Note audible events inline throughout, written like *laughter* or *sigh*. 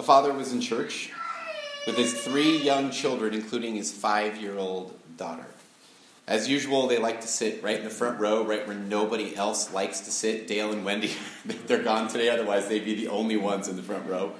A father was in church with his three young children, including his five year old daughter. As usual, they like to sit right in the front row, right where nobody else likes to sit. Dale and Wendy, *laughs* they're gone today, otherwise, they'd be the only ones in the front row.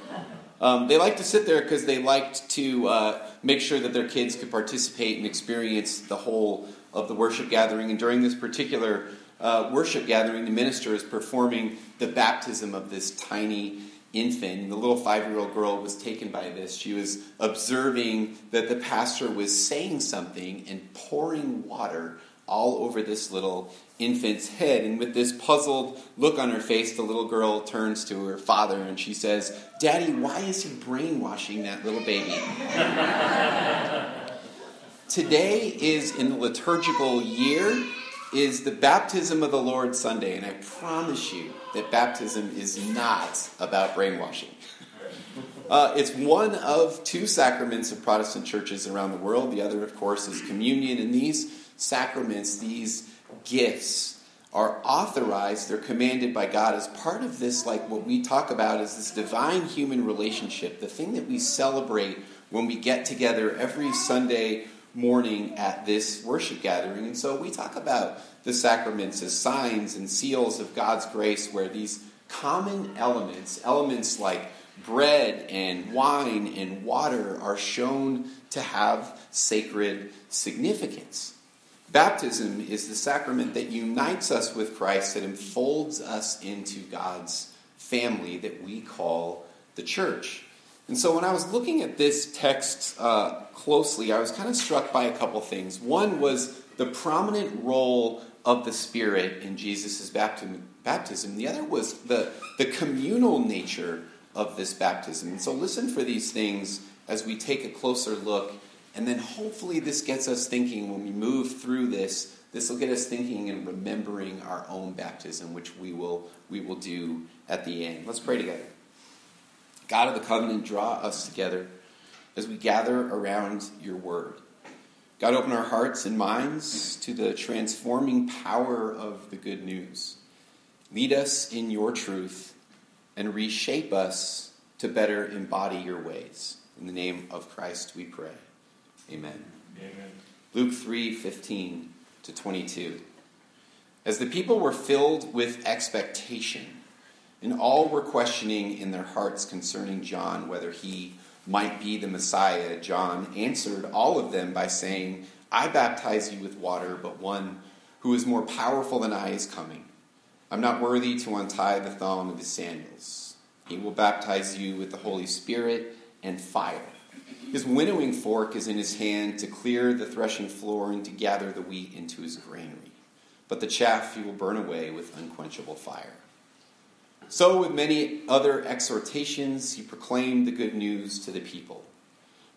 Um, they like to sit there because they liked to uh, make sure that their kids could participate and experience the whole of the worship gathering. And during this particular uh, worship gathering, the minister is performing the baptism of this tiny infant. The little five year old girl was taken by this. She was observing that the pastor was saying something and pouring water all over this little infant's head. And with this puzzled look on her face, the little girl turns to her father and she says, Daddy, why is he brainwashing that little baby? *laughs* Today is in the liturgical year is the baptism of the Lord Sunday, and I promise you that baptism is not about brainwashing. *laughs* Uh, it's one of two sacraments of Protestant churches around the world. The other, of course, is communion. And these sacraments, these gifts, are authorized, they're commanded by God as part of this, like what we talk about is this divine human relationship, the thing that we celebrate when we get together every Sunday morning at this worship gathering. And so we talk about the sacraments as signs and seals of God's grace, where these common elements, elements like bread and wine and water, are shown to have sacred significance. Baptism is the sacrament that unites us with Christ, that enfolds us into God's family that we call the church. And so when I was looking at this text uh, closely, I was kind of struck by a couple things. One was the prominent role of the Spirit in Jesus' baptism. baptism. The other was the, the communal nature of this baptism. And so listen for these things as we take a closer look. And then hopefully this gets us thinking when we move through this. This will get us thinking and remembering our own baptism, which we will, we will do at the end. Let's pray together. God of the covenant, draw us together as we gather around your word. God, open our hearts and minds to the transforming power of the good news. Lead us in your truth and reshape us to better embody your ways. In the name of Christ we pray. Amen. Amen. Luke 3 15 to 22. As the people were filled with expectation, and all were questioning in their hearts concerning John whether he might be the Messiah. John answered all of them by saying, I baptize you with water, but one who is more powerful than I is coming. I'm not worthy to untie the thong of his sandals. He will baptize you with the Holy Spirit and fire. His winnowing fork is in his hand to clear the threshing floor and to gather the wheat into his granary. But the chaff he will burn away with unquenchable fire. So, with many other exhortations, he proclaimed the good news to the people.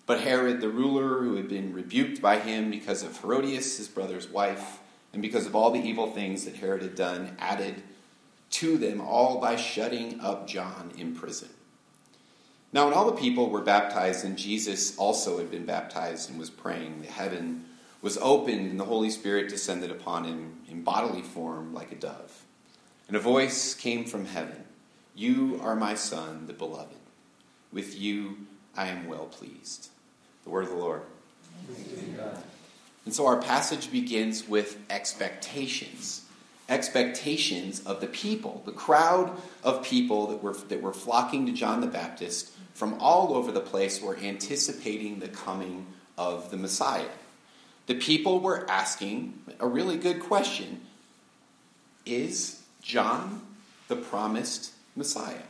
But Herod, the ruler, who had been rebuked by him because of Herodias, his brother's wife, and because of all the evil things that Herod had done, added to them all by shutting up John in prison. Now, when all the people were baptized, and Jesus also had been baptized and was praying, the heaven was opened, and the Holy Spirit descended upon him in bodily form like a dove. And a voice came from heaven You are my Son, the beloved. With you I am well pleased. The word of the Lord. And so our passage begins with expectations. Expectations of the people, the crowd of people that were, that were flocking to John the Baptist from all over the place were anticipating the coming of the Messiah. The people were asking a really good question Is John the promised Messiah?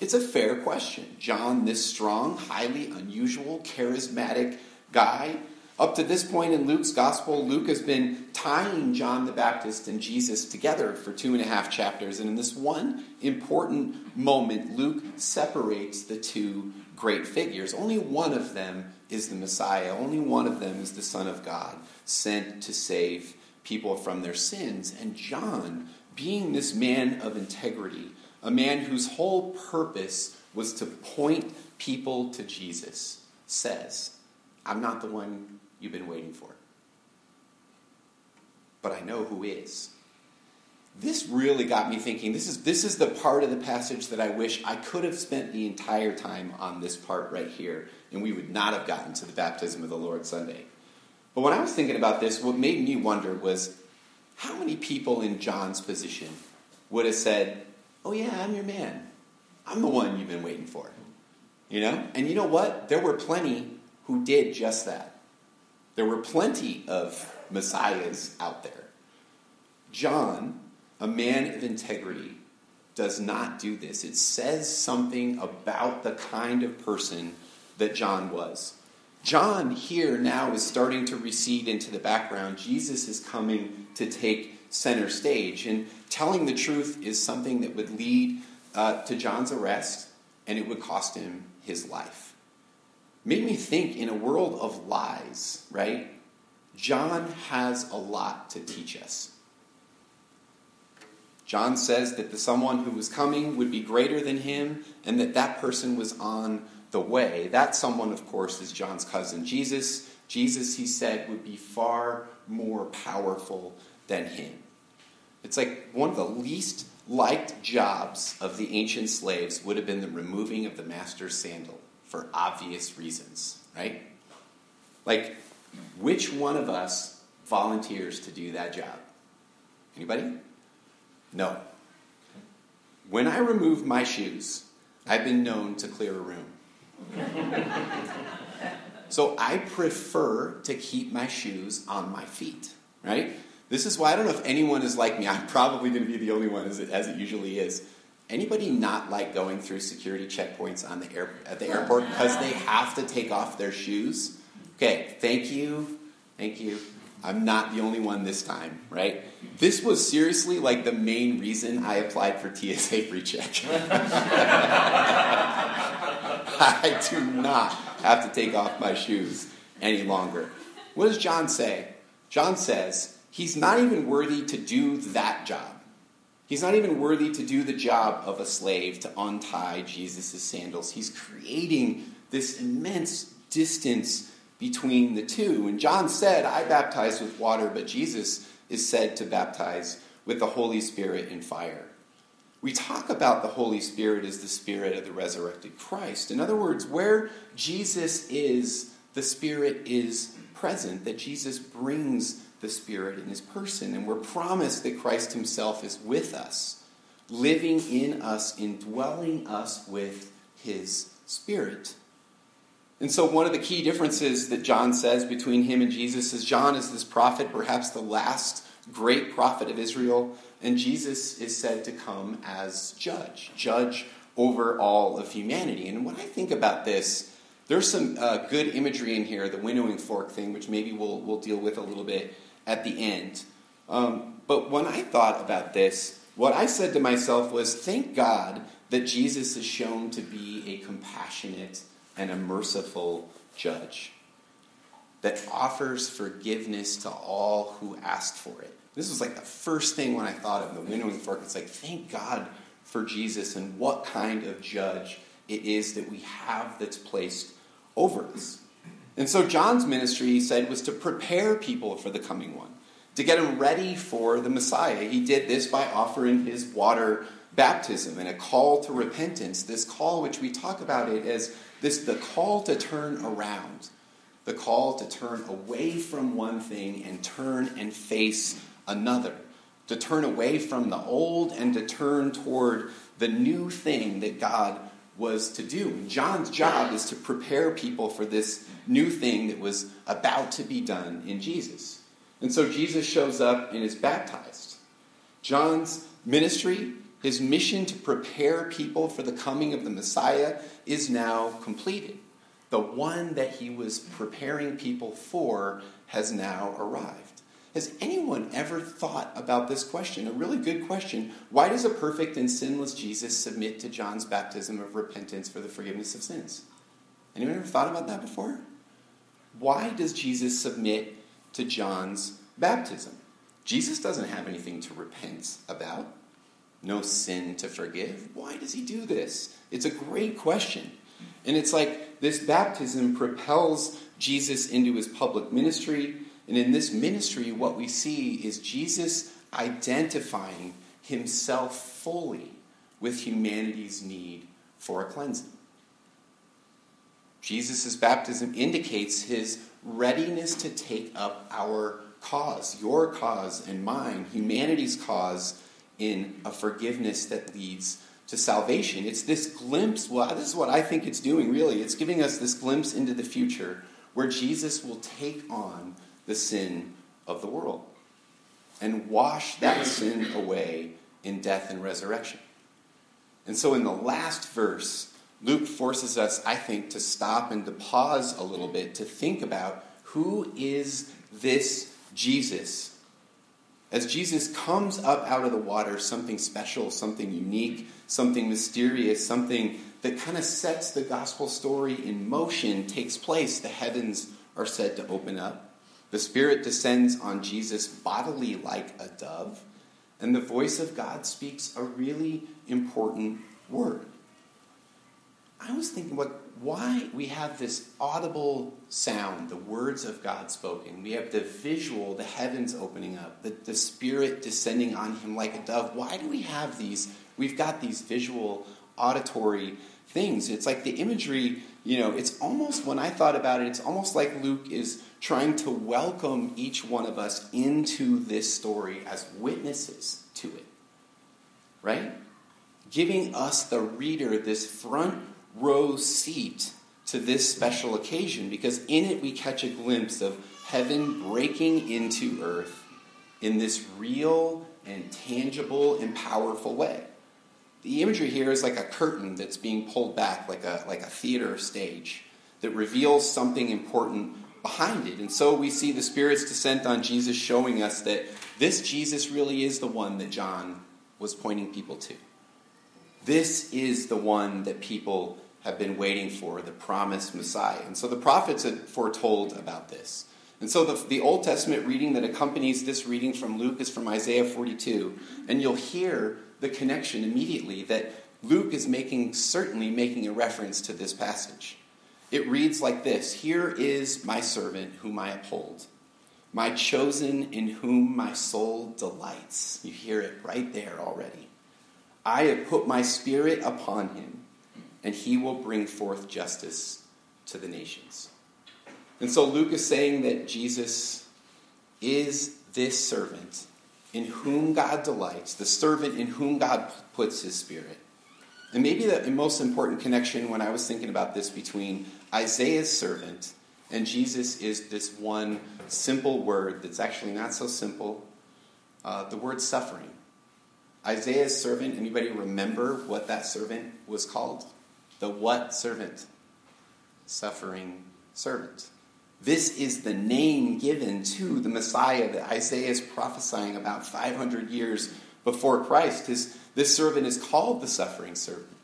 It's a fair question. John, this strong, highly unusual, charismatic guy, up to this point in Luke's gospel, Luke has been tying John the Baptist and Jesus together for two and a half chapters. And in this one important moment, Luke separates the two great figures. Only one of them is the Messiah, only one of them is the Son of God, sent to save people from their sins. And John being this man of integrity, a man whose whole purpose was to point people to Jesus, says, I'm not the one you've been waiting for. But I know who is. this really got me thinking. This is, this is the part of the passage that I wish I could have spent the entire time on this part right here, and we would not have gotten to the baptism of the Lord Sunday. But when I was thinking about this, what made me wonder was how many people in John's position would have said, Oh, yeah, I'm your man. I'm the one you've been waiting for. You know? And you know what? There were plenty who did just that. There were plenty of messiahs out there. John, a man of integrity, does not do this. It says something about the kind of person that John was. John here now is starting to recede into the background. Jesus is coming to take center stage. And telling the truth is something that would lead uh, to John's arrest and it would cost him his life. Made me think in a world of lies, right? John has a lot to teach us. John says that the someone who was coming would be greater than him and that that person was on the way. That someone, of course, is John's cousin Jesus. Jesus, he said, would be far more powerful than him. It's like one of the least liked jobs of the ancient slaves would have been the removing of the master's sandal for obvious reasons, right? Like, which one of us volunteers to do that job? Anybody? No. When I remove my shoes, I've been known to clear a room. *laughs* so I prefer to keep my shoes on my feet, right? This is why I don't know if anyone is like me. I'm probably going to be the only one, as it, as it usually is. Anybody not like going through security checkpoints on the air, at the airport because they have to take off their shoes? Okay, thank you, thank you. I'm not the only one this time, right? This was seriously like the main reason I applied for TSA PreCheck. *laughs* *laughs* I do not have to take off my shoes any longer. What does John say? John says he's not even worthy to do that job. He's not even worthy to do the job of a slave to untie Jesus' sandals. He's creating this immense distance between the two. And John said, I baptize with water, but Jesus is said to baptize with the Holy Spirit and fire. We talk about the Holy Spirit as the Spirit of the resurrected Christ. In other words, where Jesus is, the Spirit is present, that Jesus brings the Spirit in his person. And we're promised that Christ himself is with us, living in us, indwelling us with his Spirit. And so, one of the key differences that John says between him and Jesus is John is this prophet, perhaps the last great prophet of Israel, and Jesus is said to come as judge, judge over all of humanity. And when I think about this, there's some uh, good imagery in here, the winnowing fork thing, which maybe we'll, we'll deal with a little bit at the end. Um, but when I thought about this, what I said to myself was, thank God that Jesus is shown to be a compassionate and a merciful judge that offers forgiveness to all who ask for it. This was like the first thing when I thought of the winnowing fork. It's like, thank God for Jesus and what kind of judge it is that we have that's placed over us. And so John's ministry, he said, was to prepare people for the coming one, to get them ready for the Messiah. He did this by offering his water baptism and a call to repentance. This call, which we talk about it as this the call to turn around, the call to turn away from one thing and turn and face another, to turn away from the old and to turn toward the new thing that God was to do. John's job is to prepare people for this new thing that was about to be done in Jesus. And so Jesus shows up and is baptized. John's ministry, his mission to prepare people for the coming of the Messiah, is now completed. The one that he was preparing people for has now arrived. Has anyone ever thought about this question? A really good question. Why does a perfect and sinless Jesus submit to John's baptism of repentance for the forgiveness of sins? Anyone ever thought about that before? Why does Jesus submit to John's baptism? Jesus doesn't have anything to repent about, no sin to forgive. Why does he do this? It's a great question. And it's like this baptism propels Jesus into his public ministry and in this ministry, what we see is Jesus identifying himself fully with humanity's need for a cleansing. Jesus' baptism indicates his readiness to take up our cause, your cause and mine, humanity's cause, in a forgiveness that leads to salvation. It's this glimpse, well, this is what I think it's doing really. It's giving us this glimpse into the future where Jesus will take on the sin of the world and wash that sin away in death and resurrection. And so in the last verse, Luke forces us, I think, to stop and to pause a little bit to think about who is this Jesus? As Jesus comes up out of the water, something special, something unique, something mysterious, something that kind of sets the gospel story in motion takes place. The heavens are said to open up. The Spirit descends on Jesus bodily like a dove, and the voice of God speaks a really important word. I was thinking what why we have this audible sound, the words of God spoken. We have the visual, the heavens opening up, the, the Spirit descending on him like a dove. Why do we have these? We've got these visual, auditory things. It's like the imagery, you know, it's almost, when I thought about it, it's almost like Luke is trying to welcome each one of us into this story as witnesses to it. Right? Giving us, the reader, this front row seat to this special occasion because in it we catch a glimpse of heaven breaking into earth in this real and tangible and powerful way. The imagery here is like a curtain that's being pulled back, like a, like a theater stage, that reveals something important behind it. And so we see the Spirit's descent on Jesus showing us that this Jesus really is the one that John was pointing people to. This is the one that people have been waiting for, the promised Messiah. And so the prophets had foretold about this. And so the, the Old Testament reading that accompanies this reading from Luke is from Isaiah 42. And you'll hear the connection immediately that Luke is making, certainly making a reference to this passage. It reads like this Here is my servant whom I uphold, my chosen in whom my soul delights. You hear it right there already. I have put my spirit upon him, and he will bring forth justice to the nations. And so Luke is saying that Jesus is this servant in whom God delights, the servant in whom God puts his spirit. And maybe the most important connection when I was thinking about this between Isaiah's servant and Jesus is this one simple word that's actually not so simple uh, the word suffering. Isaiah's servant, anybody remember what that servant was called? The what servant? Suffering servant. This is the name given to the Messiah that Isaiah is prophesying about 500 years before Christ. His, this servant is called the suffering servant.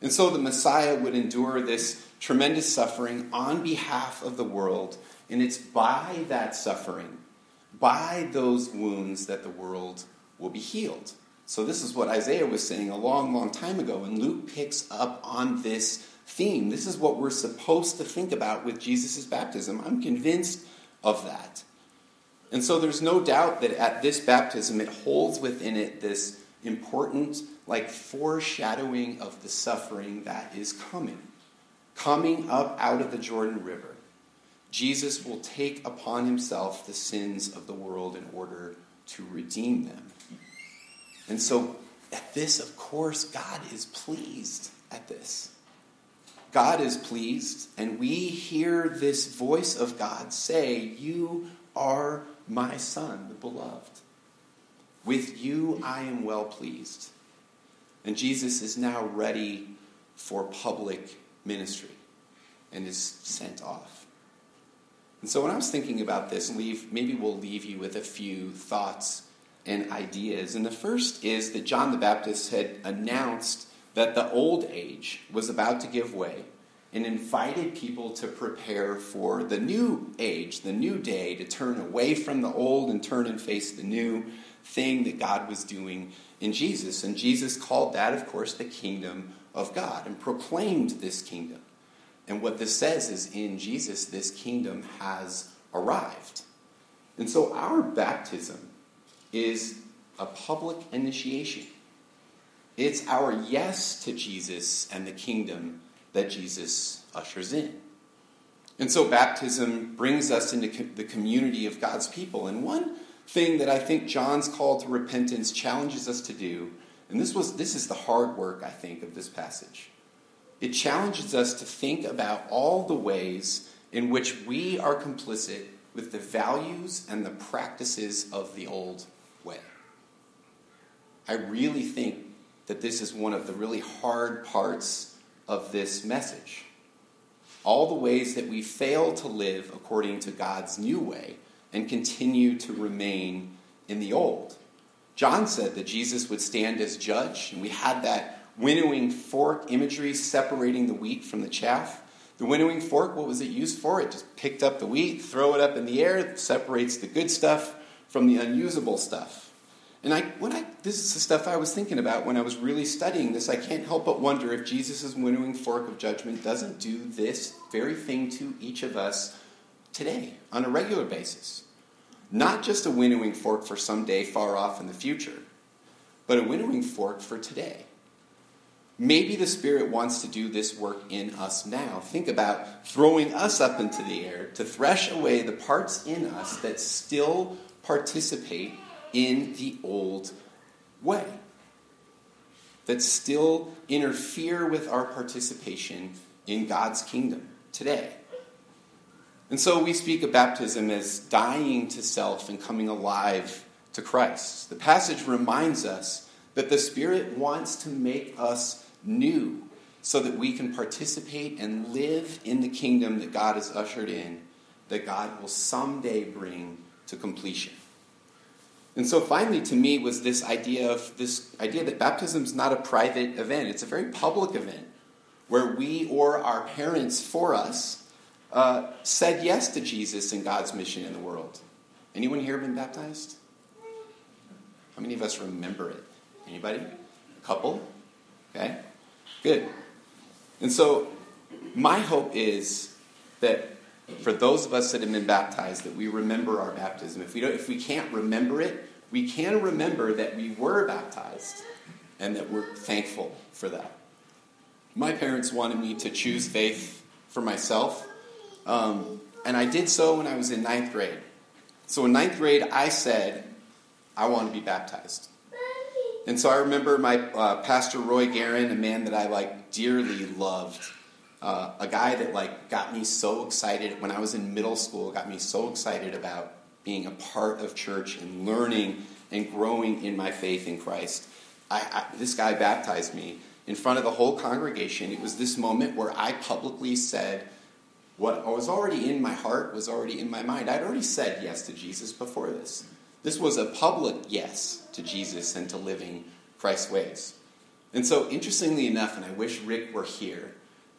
And so the Messiah would endure this tremendous suffering on behalf of the world, and it's by that suffering, by those wounds, that the world will be healed. So, this is what Isaiah was saying a long, long time ago, and Luke picks up on this theme. This is what we're supposed to think about with Jesus' baptism. I'm convinced of that. And so, there's no doubt that at this baptism, it holds within it this important, like, foreshadowing of the suffering that is coming. Coming up out of the Jordan River, Jesus will take upon himself the sins of the world in order to redeem them. And so, at this, of course, God is pleased at this. God is pleased, and we hear this voice of God say, You are my son, the beloved. With you I am well pleased. And Jesus is now ready for public ministry and is sent off. And so when I was thinking about this, leave, maybe we'll leave you with a few thoughts and ideas. And the first is that John the Baptist had announced that the old age was about to give way and invited people to prepare for the new age, the new day, to turn away from the old and turn and face the new thing that God was doing in Jesus. And Jesus called that, of course, the kingdom of God and proclaimed this kingdom. And what this says is in Jesus, this kingdom has arrived. And so our baptism is a public initiation. It's our yes to Jesus and the kingdom that Jesus ushers in. And so baptism brings us into the community of God's people. And one thing that I think John's call to repentance challenges us to do, and this was this is the hard work I think of this passage. It challenges us to think about all the ways in which we are complicit with the values and the practices of the old way. I really think that this is one of the really hard parts of this message. All the ways that we fail to live according to God's new way and continue to remain in the old. John said that Jesus would stand as judge, and we had that winnowing fork imagery separating the wheat from the chaff. The winnowing fork, what was it used for? It just picked up the wheat, throw it up in the air, separates the good stuff from the unusable stuff. And I, when I, this is the stuff I was thinking about when I was really studying this. I can't help but wonder if Jesus' winnowing fork of judgment doesn't do this very thing to each of us today on a regular basis. Not just a winnowing fork for some day far off in the future, but a winnowing fork for today. Maybe the Spirit wants to do this work in us now. Think about throwing us up into the air to thresh away the parts in us that still participate in the old way, that still interfere with our participation in God's kingdom today. And so we speak of baptism as dying to self and coming alive to Christ. The passage reminds us that the Spirit wants to make us new so that we can participate and live in the kingdom that God has ushered in, that God will someday bring to completion. And so finally to me was this idea of this idea that baptism is not a private event, it's a very public event where we or our parents for us uh, said yes to Jesus and God's mission in the world. Anyone here been baptized? How many of us remember it? Anybody? A couple? Okay. Good. And so, my hope is that for those of us that have been baptized, that we remember our baptism. If we, don't, if we can't remember it, we can remember that we were baptized and that we're thankful for that. My parents wanted me to choose faith for myself, um, and I did so when I was in ninth grade. So in ninth grade, I said, I want to be baptized. And so I remember my uh, pastor Roy Guerin, a man that I like dearly loved, uh, a guy that like got me so excited when I was in middle school, got me so excited about being a part of church and learning and growing in my faith in Christ. I, I, this guy baptized me in front of the whole congregation. It was this moment where I publicly said, what was already in my heart was already in my mind. I'd already said yes to Jesus before this. This was a public yes to Jesus and to living Christ's ways. And so, interestingly enough, and I wish Rick were here,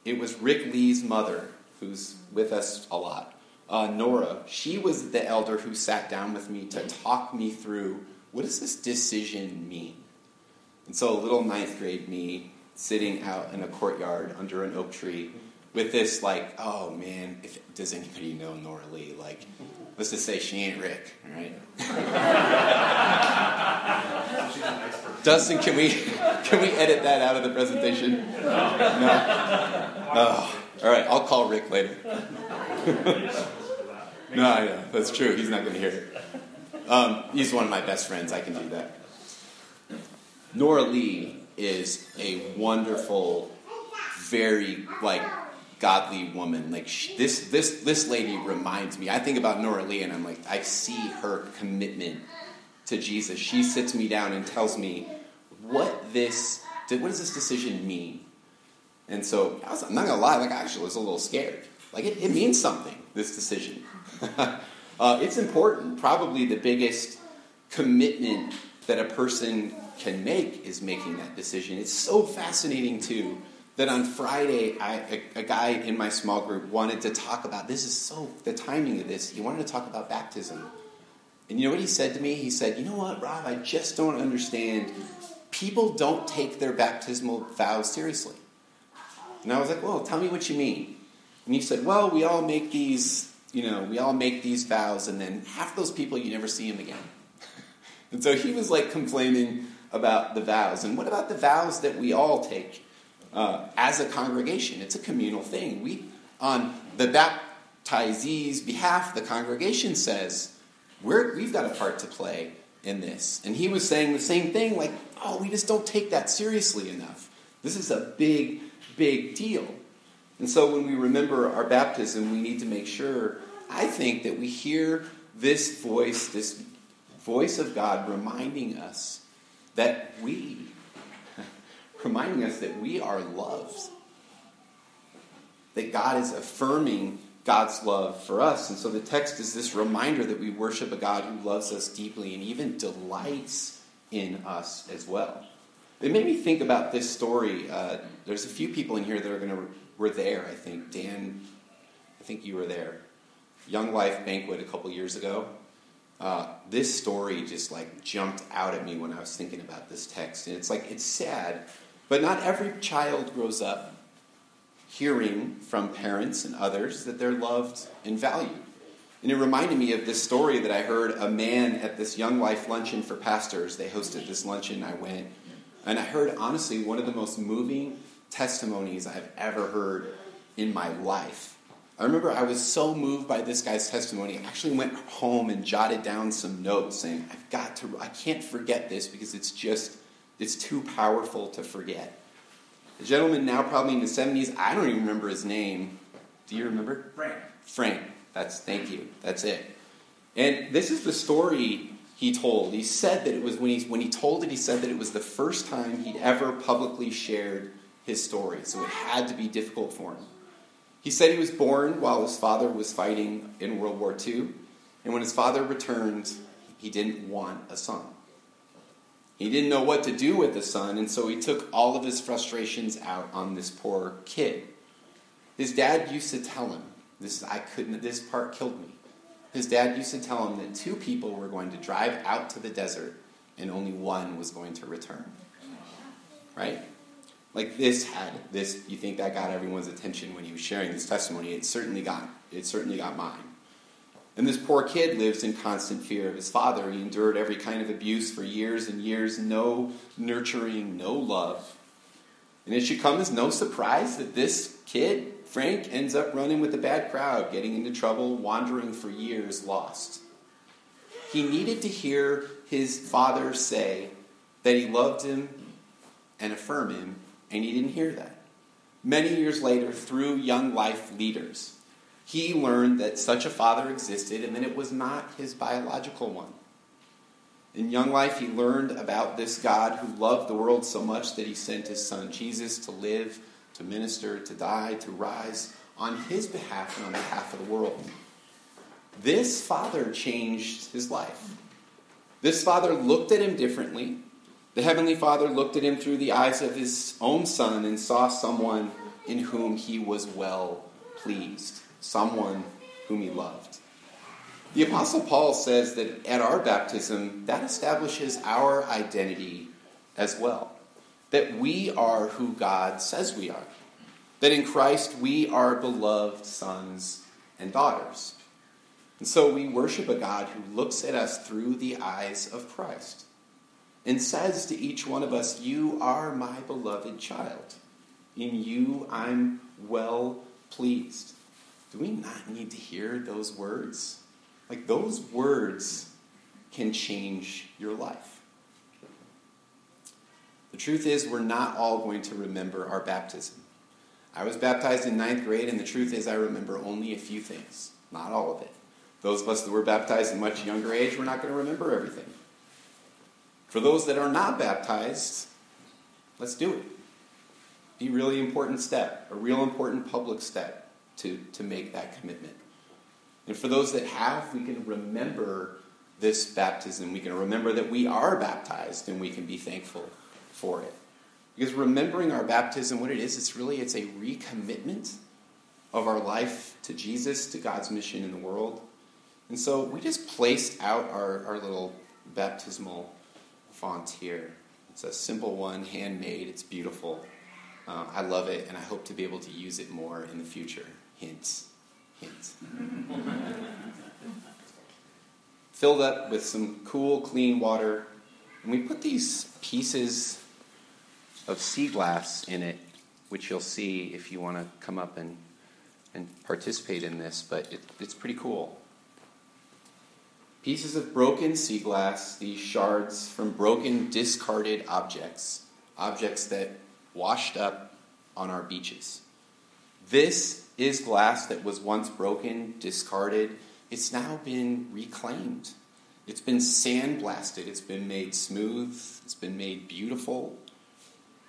it was Rick Lee's mother, who's with us a lot, uh, Nora. She was the elder who sat down with me to talk me through what does this decision mean? And so, a little ninth grade me sitting out in a courtyard under an oak tree with this, like, oh man, if, does anybody know Nora Lee? Like, let's just say she ain't Rick, all right? *laughs* Dustin, can we can we edit that out of the presentation? No. *laughs* Oh, all right, I'll call Rick later. *laughs* no, I know that's true. He's not going to hear it. Um, he's one of my best friends. I can do that. Nora Lee is a wonderful, very like godly woman. Like she, this, this, this lady reminds me. I think about Nora Lee, and I'm like, I see her commitment to Jesus. She sits me down and tells me what this, what does this decision mean? And so I am not gonna lie, like I actually was a little scared. Like it, it means something. This decision. *laughs* uh, it's important. Probably the biggest commitment that a person can make is making that decision. It's so fascinating too that on Friday, I, a, a, guy in my small group wanted to talk about this is so the timing of this. He wanted to talk about baptism. And you know what he said to me? He said, You know what, Rob, I just don't understand. People don't take their baptismal vows seriously. And I was like, Well, tell me what you mean. And he said, Well, we all make these, you know, we all make these vows, and then half those people you never see them again. *laughs* And so he was like complaining about the vows. And what about the vows that we all take uh, as a congregation? It's a communal thing. We, on the baptizees' behalf, the congregation says, we're, we've got a part to play in this. And he was saying the same thing, like, oh, we just don't take that seriously enough. This is a big, big deal. And so when we remember our baptism, we need to make sure, I think, that we hear this voice, this voice of God reminding us that we, *laughs* reminding us that we are loved. That God is affirming God's love for us. And so the text is this reminder that we worship a God who loves us deeply and even delights in us as well. It made me think about this story. Uh, there's a few people in here that are going to were there. I think Dan, I think you were there. Young Life banquet a couple years ago. Uh, this story just like jumped out at me when I was thinking about this text, and it's like it's sad, but not every child grows up hearing from parents and others that they're loved and valued. And it reminded me of this story that I heard a man at this Young Life luncheon for pastors. They hosted this luncheon. I went, and I heard honestly one of the most moving testimonies I've ever heard in my life. I remember I was so moved by this guy's testimony. I actually went home and jotted down some notes saying, I've got to, I can't forget this because it's just, it's too powerful to forget. A gentleman now probably in the 70s, I don't even remember his name. Do you remember? Frank. Frank. That's, thank you. That's it. And this is the story he told. He said that it was, when he, when he told it, he said that it was the first time he'd ever publicly shared his story. So it had to be difficult for him. He said he was born while his father was fighting in World War II. And when his father returned, he didn't want a son. He didn't know what to do with the son, and so he took all of his frustrations out on this poor kid. His dad used to tell him, this I couldn't this part killed me. His dad used to tell him that two people were going to drive out to the desert and only one was going to return. Right? Like this had this you think that got everyone's attention when he was sharing this testimony. It certainly got it certainly got mine. And this poor kid lives in constant fear of his father. He endured every kind of abuse for years and years, no nurturing, no love. And it should come as no surprise that this kid, Frank, ends up running with a bad crowd, getting into trouble, wandering for years, lost. He needed to hear his father say that he loved him and affirm him, and he didn't hear that. Many years later, through Young Life leaders, he learned that such a father existed and that it was not his biological one. In Young Life, he learned about this God who loved the world so much that he sent his son Jesus to live, to minister, to die, to rise on his behalf and on behalf of the world. This father changed his life. This father looked at him differently. The Heavenly Father looked at him through the eyes of his own son and saw someone in whom he was well pleased someone whom he loved. The Apostle Paul says that at our baptism, that establishes our identity as well. That we are who God says we are. That in Christ we are beloved sons and daughters. And so we worship a God who looks at us through the eyes of Christ and says to each one of us, You are my beloved child. In you I'm well pleased do we not need to hear those words? Like, those words can change your life. Truth is, we're not all going to remember our baptism. I was baptized in ninth grade, and the truth is, I remember only a few things, not all of it. Those of us that were baptized in much younger age, we're not going to remember everything. For those that are not baptized, let's do it. Be really important step, a real important public step to, to make that commitment. And for those that have, we can remember this baptism. We can remember that we are baptized and we can be thankful for it. Because remembering our baptism, what it is, it's really it's a recommitment of our life to Jesus, to God's mission in the world. And so we just placed out our, our little baptismal font here. It's a simple one, handmade, it's beautiful. Uh, I love it, and I hope to be able to use it more in the future. Hints. Hints. *laughs* filled up with some cool, clean water. And we put these pieces of sea glass in it, which you'll see if you want to come up and, and participate in this, but it, it's pretty cool. Pieces of broken sea glass, these shards from broken, discarded objects, objects that washed up on our beaches. This is glass that was once broken, discarded. It's now been reclaimed. It's been sandblasted. It's been made smooth. It's been made beautiful.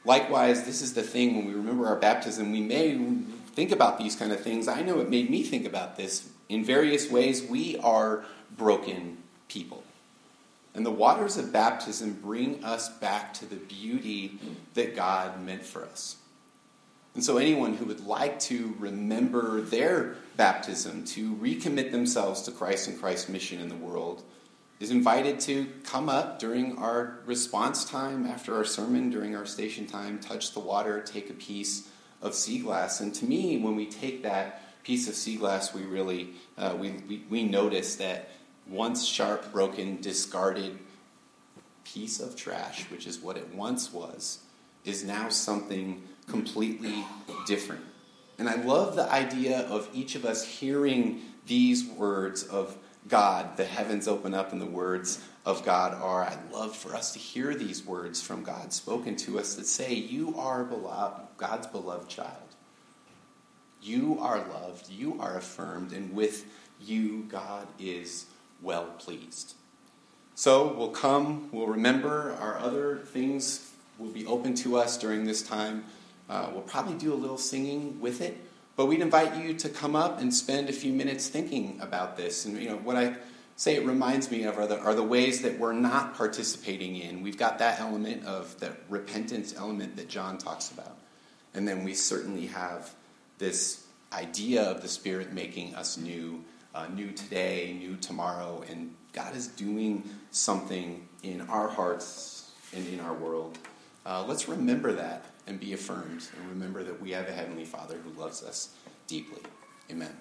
Likewise, this is the thing when we remember our baptism, we may think about these kind of things. I know it made me think about this in various ways. We are broken people. And the waters of baptism bring us back to the beauty that God meant for us. And so, anyone who would like to remember their baptism, to recommit themselves to Christ and Christ's mission in the world, is invited to come up during our response time after our sermon, during our station time, touch the water, take a piece of sea glass. And to me, when we take that piece of sea glass, we really uh, we, we, we notice that once sharp, broken, discarded piece of trash, which is what it once was, is now something completely different. And I love the idea of each of us hearing these words of God. The heavens open up, and the words of God are. I love for us to hear these words from God spoken to us that say, You are God's beloved child. You are loved, you are affirmed, and with you, God is well pleased. So we'll come, we'll remember our other things will be open to us during this time. Uh, we'll probably do a little singing with it, but we'd invite you to come up and spend a few minutes thinking about this. And you know what I say it reminds me of are the, are the ways that we're not participating in. We've got that element of the repentance element that John talks about, and then we certainly have this idea of the Spirit making us new, uh, new today, new tomorrow, and God is doing something in our hearts and in our world. Uh, let's remember that and be affirmed and remember that we have a Heavenly Father who loves us deeply. Amen.